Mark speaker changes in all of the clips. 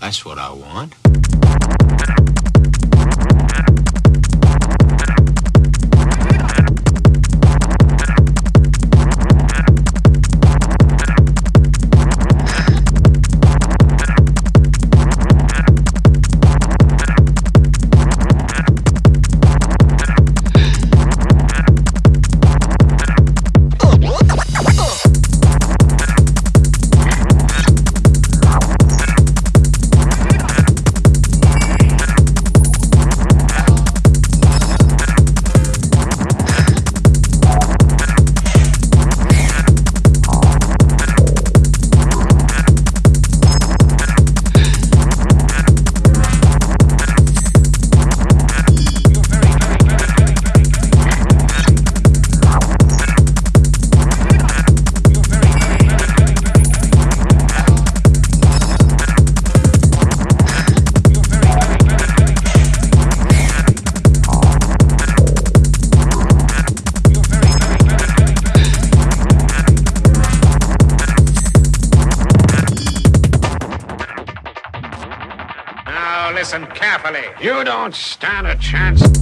Speaker 1: That's what I want.
Speaker 2: Listen carefully. You don't stand a chance.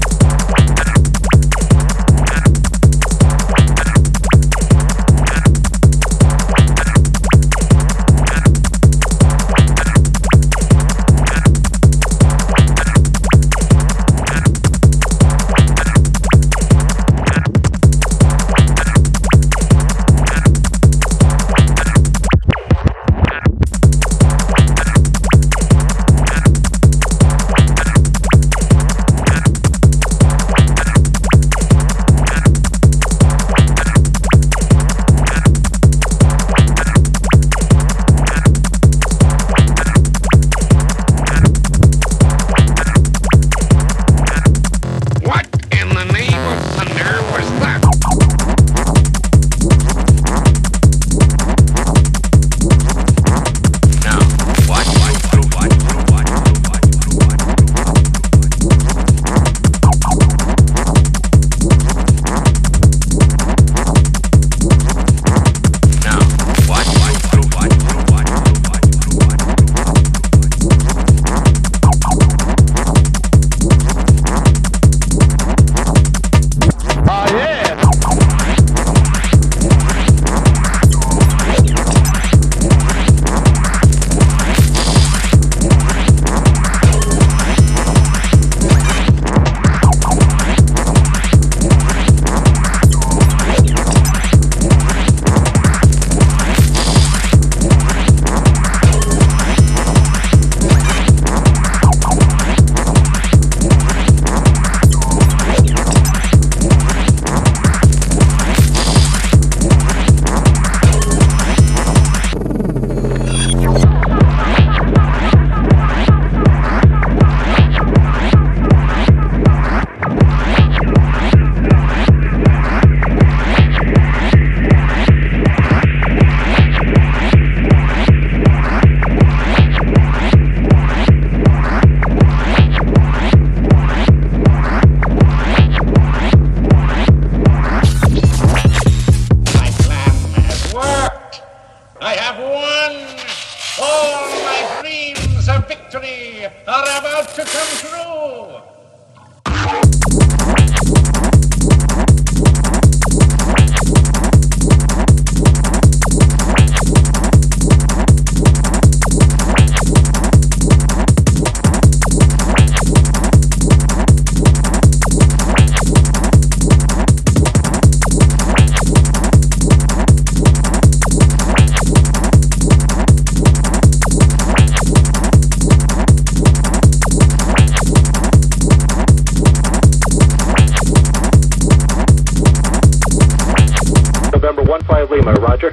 Speaker 2: Are about to come true.
Speaker 3: Roger.